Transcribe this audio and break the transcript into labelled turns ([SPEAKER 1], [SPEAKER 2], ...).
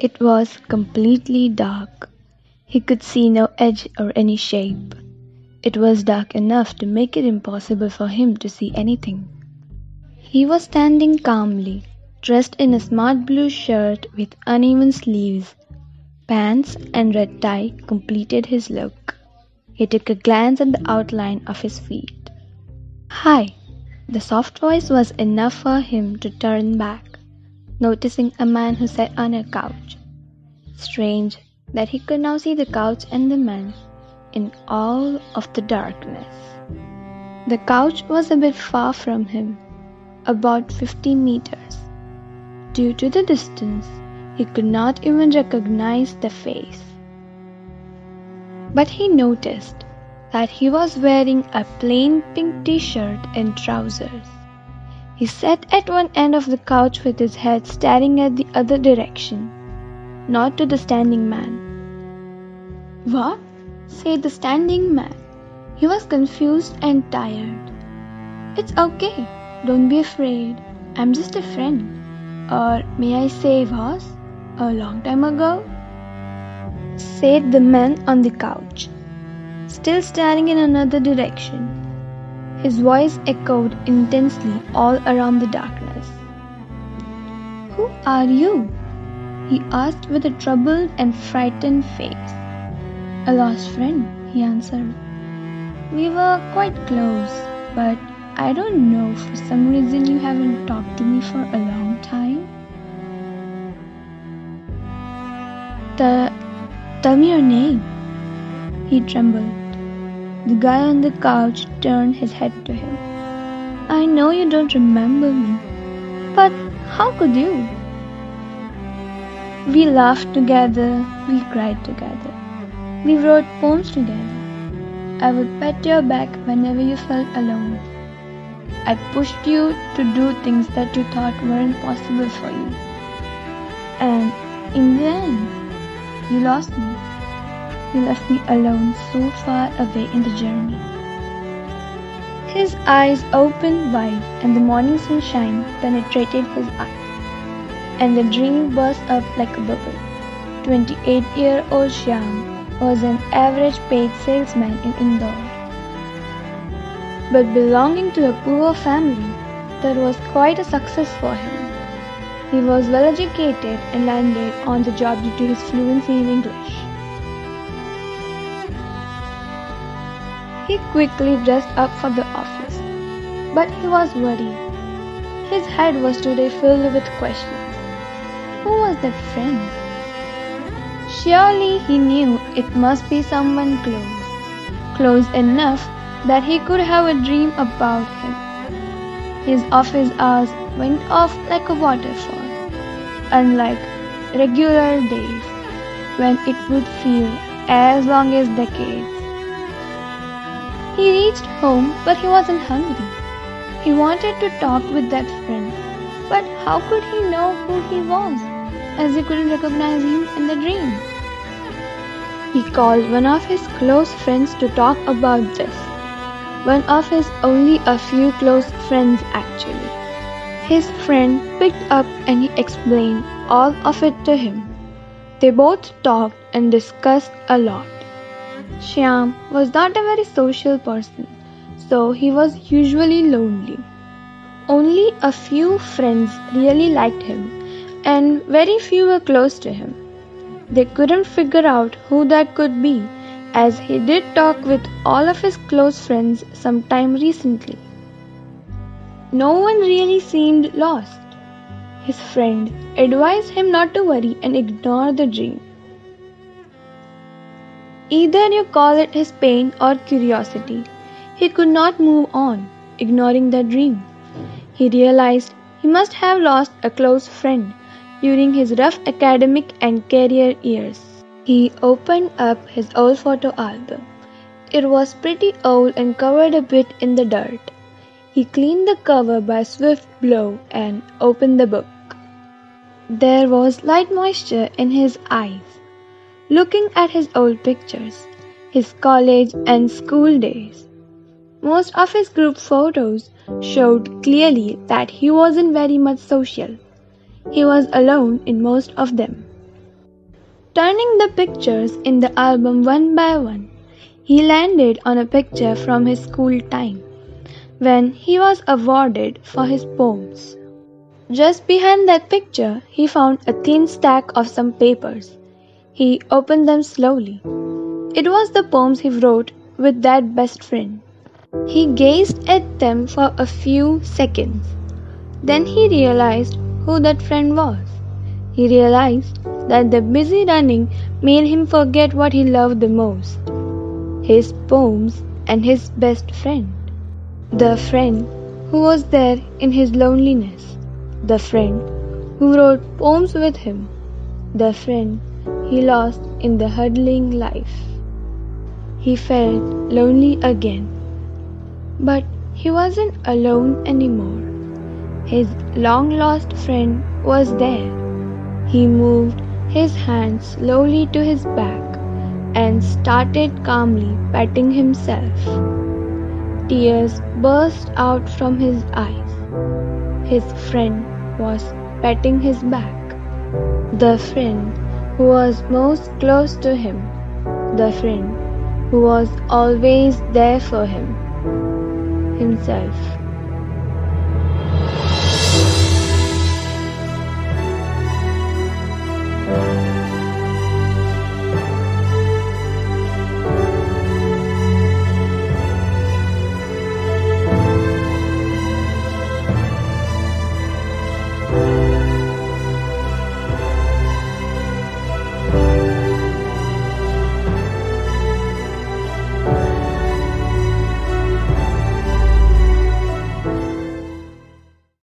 [SPEAKER 1] It was completely dark. He could see no edge or any shape. It was dark enough to make it impossible for him to see anything. He was standing calmly, dressed in a smart blue shirt with uneven sleeves. Pants and red tie completed his look. He took a glance at the outline of his feet. Hi! The soft voice was enough for him to turn back, noticing a man who sat on a couch. Strange that he could now see the couch and the man in all of the darkness. The couch was a bit far from him, about 50 meters. Due to the distance, he could not even recognize the face. But he noticed that he was wearing a plain pink t shirt and trousers. He sat at one end of the couch with his head staring at the other direction, not to the standing man. What? said the standing man. He was confused and tired. It's okay, don't be afraid. I'm just a friend. Or may I say was? A long time ago? said the man on the couch, still staring in another direction. His voice echoed intensely all around the darkness. Who are you? he asked with a troubled and frightened face. A lost friend, he answered. We were quite close, but I don't know, for some reason you haven't talked to me for a long time. The, tell me your name. He trembled. The guy on the couch turned his head to him. I know you don't remember me, but how could you? We laughed together, we cried together. We wrote poems together. I would pat your back whenever you felt alone. I pushed you to do things that you thought weren't possible for you. And in the end, you lost me. You left me alone so far away in the journey. His eyes opened wide, and the morning sunshine penetrated his eyes, and the dream burst up like a bubble. 28 year old Shyam was an average paid salesman in Indore. But belonging to a poor family, that was quite a success for him. He was well educated and landed on the job due to his fluency in English. He quickly dressed up for the office, but he was worried. His head was today filled with questions. Who was that friend? Surely he knew it must be someone close, close enough that he could have a dream about him. His office hours went off like a waterfall, unlike regular days when it would feel as long as decades. He reached home, but he wasn't hungry. He wanted to talk with that friend, but how could he know who he was, as he couldn't recognize him in the dream? He called one of his close friends to talk about this. One of his only a few close friends, actually. His friend picked up and he explained all of it to him. They both talked and discussed a lot. Shyam was not a very social person, so he was usually lonely. Only a few friends really liked him, and very few were close to him. They couldn't figure out who that could be, as he did talk with all of his close friends sometime recently. No one really seemed lost. His friend advised him not to worry and ignore the dream. Either you call it his pain or curiosity, he could not move on, ignoring the dream. He realized he must have lost a close friend during his rough academic and career years. He opened up his old photo album. It was pretty old and covered a bit in the dirt. He cleaned the cover by a swift blow and opened the book. There was light moisture in his eyes, looking at his old pictures, his college and school days. Most of his group photos showed clearly that he wasn't very much social. He was alone in most of them. Turning the pictures in the album one by one, he landed on a picture from his school time when he was awarded for his poems. Just behind that picture, he found a thin stack of some papers. He opened them slowly. It was the poems he wrote with that best friend. He gazed at them for a few seconds. Then he realized who that friend was. He realized that the busy running made him forget what he loved the most his poems and his best friend. The friend who was there in his loneliness. The friend who wrote poems with him. The friend he lost in the huddling life. He felt lonely again. But he wasn't alone anymore. His long lost friend was there. He moved his hand slowly to his back and started calmly patting himself. Tears burst out from his eyes. His friend was patting his back. The friend who was most close to him. The friend who was always there for him. Himself.